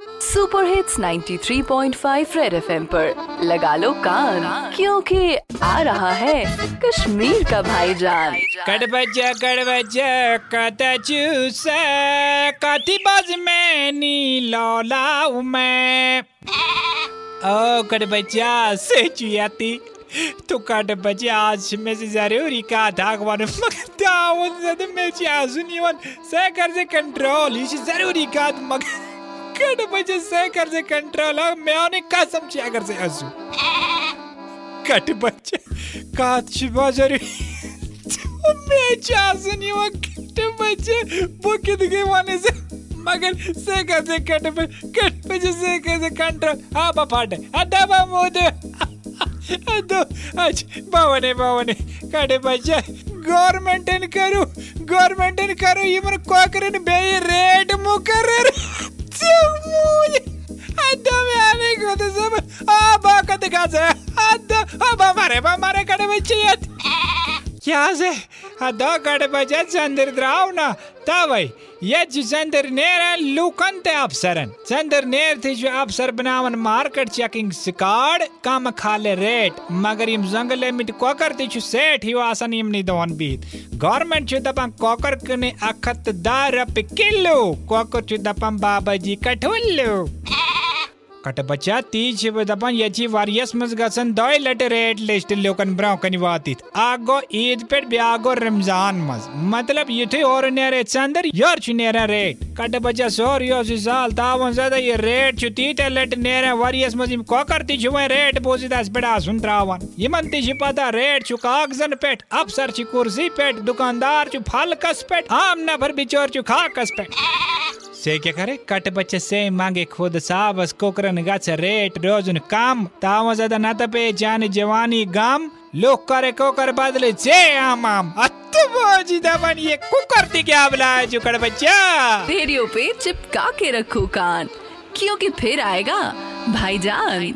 Super hits 93.5 red FM पर। लगा लो कान, क्योंकि आ रहा है कश्मीर का भाईजान। कड़ बजा कड़ बजा कत चूस कति बज में नी मैं। ओ से चुयाती तो। कड़ बजा आज में से ज़रूरी का था मगर तावन जद में वन से कर से कंट्रोल ये ज़रूरी का मगर हंसू। कट बच्चे कात शिवा ज़रूरी मैं चाहूँ नहीं वो कट बच्चे, वो कित के वाने से, मगर से कैसे कट पे कट बच्चे से कैसे कंट्रोल हाँ बापाटे अड्डा बा मोदे अदो आज, बावने बावने, कट बच्चे, गवर्नमेंट करू गवर्नमेंट करू, ये मन को करे बे रेट मुकर ते अफसरन। चंद्र नेर थे जो अफसर बनावन मार्केट चेकिंग सिकार्ड कम खाले रेट। मगर यम जंगल मिट कोकर ते छु सेठ ही आसन यम नि दोन बीत। गवर्नमेंट छु दपन कोकर कने अखत दार किलो कोकर छु दपन बाबा जी कठुल्लो। कट तीज यची लिस्ट लोकन ब्राउ कनि वातित। आगो ईद पेट ब्यागो रमज़ान मज मतलब नेरे चंदर नेरे रेट। कट ज़्यादा ये रेट तीते लट नेरे वारियस मज इम को करती छु वे रेट बड़ा सुन त्रावन। यमन ति छु पता रेट छु कागजन पेट, अफसर छु कुर्सी पेट, दुकानदार छु फल कस पेट आम नफर बिचोर छु खाकस पेट। से क्या करे? कट बच्चे से मांगे खुद साबस कोकरन गच रेट, रोजन काम, ताव ज़्यादा न तपे, जान जवानी गाम, लोग करे कोकर बदले, जे आम आम। अत्तबाजी दबन ये कुकर ती क्या बुलाया जो कट बच्चा? रेडियो पे चिपका के रखो कान। क्योंकि फिर आएगा? भाईजान,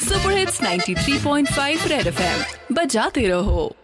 सुपर हिट्स 93.5 रेड एफएम बजाते रहो।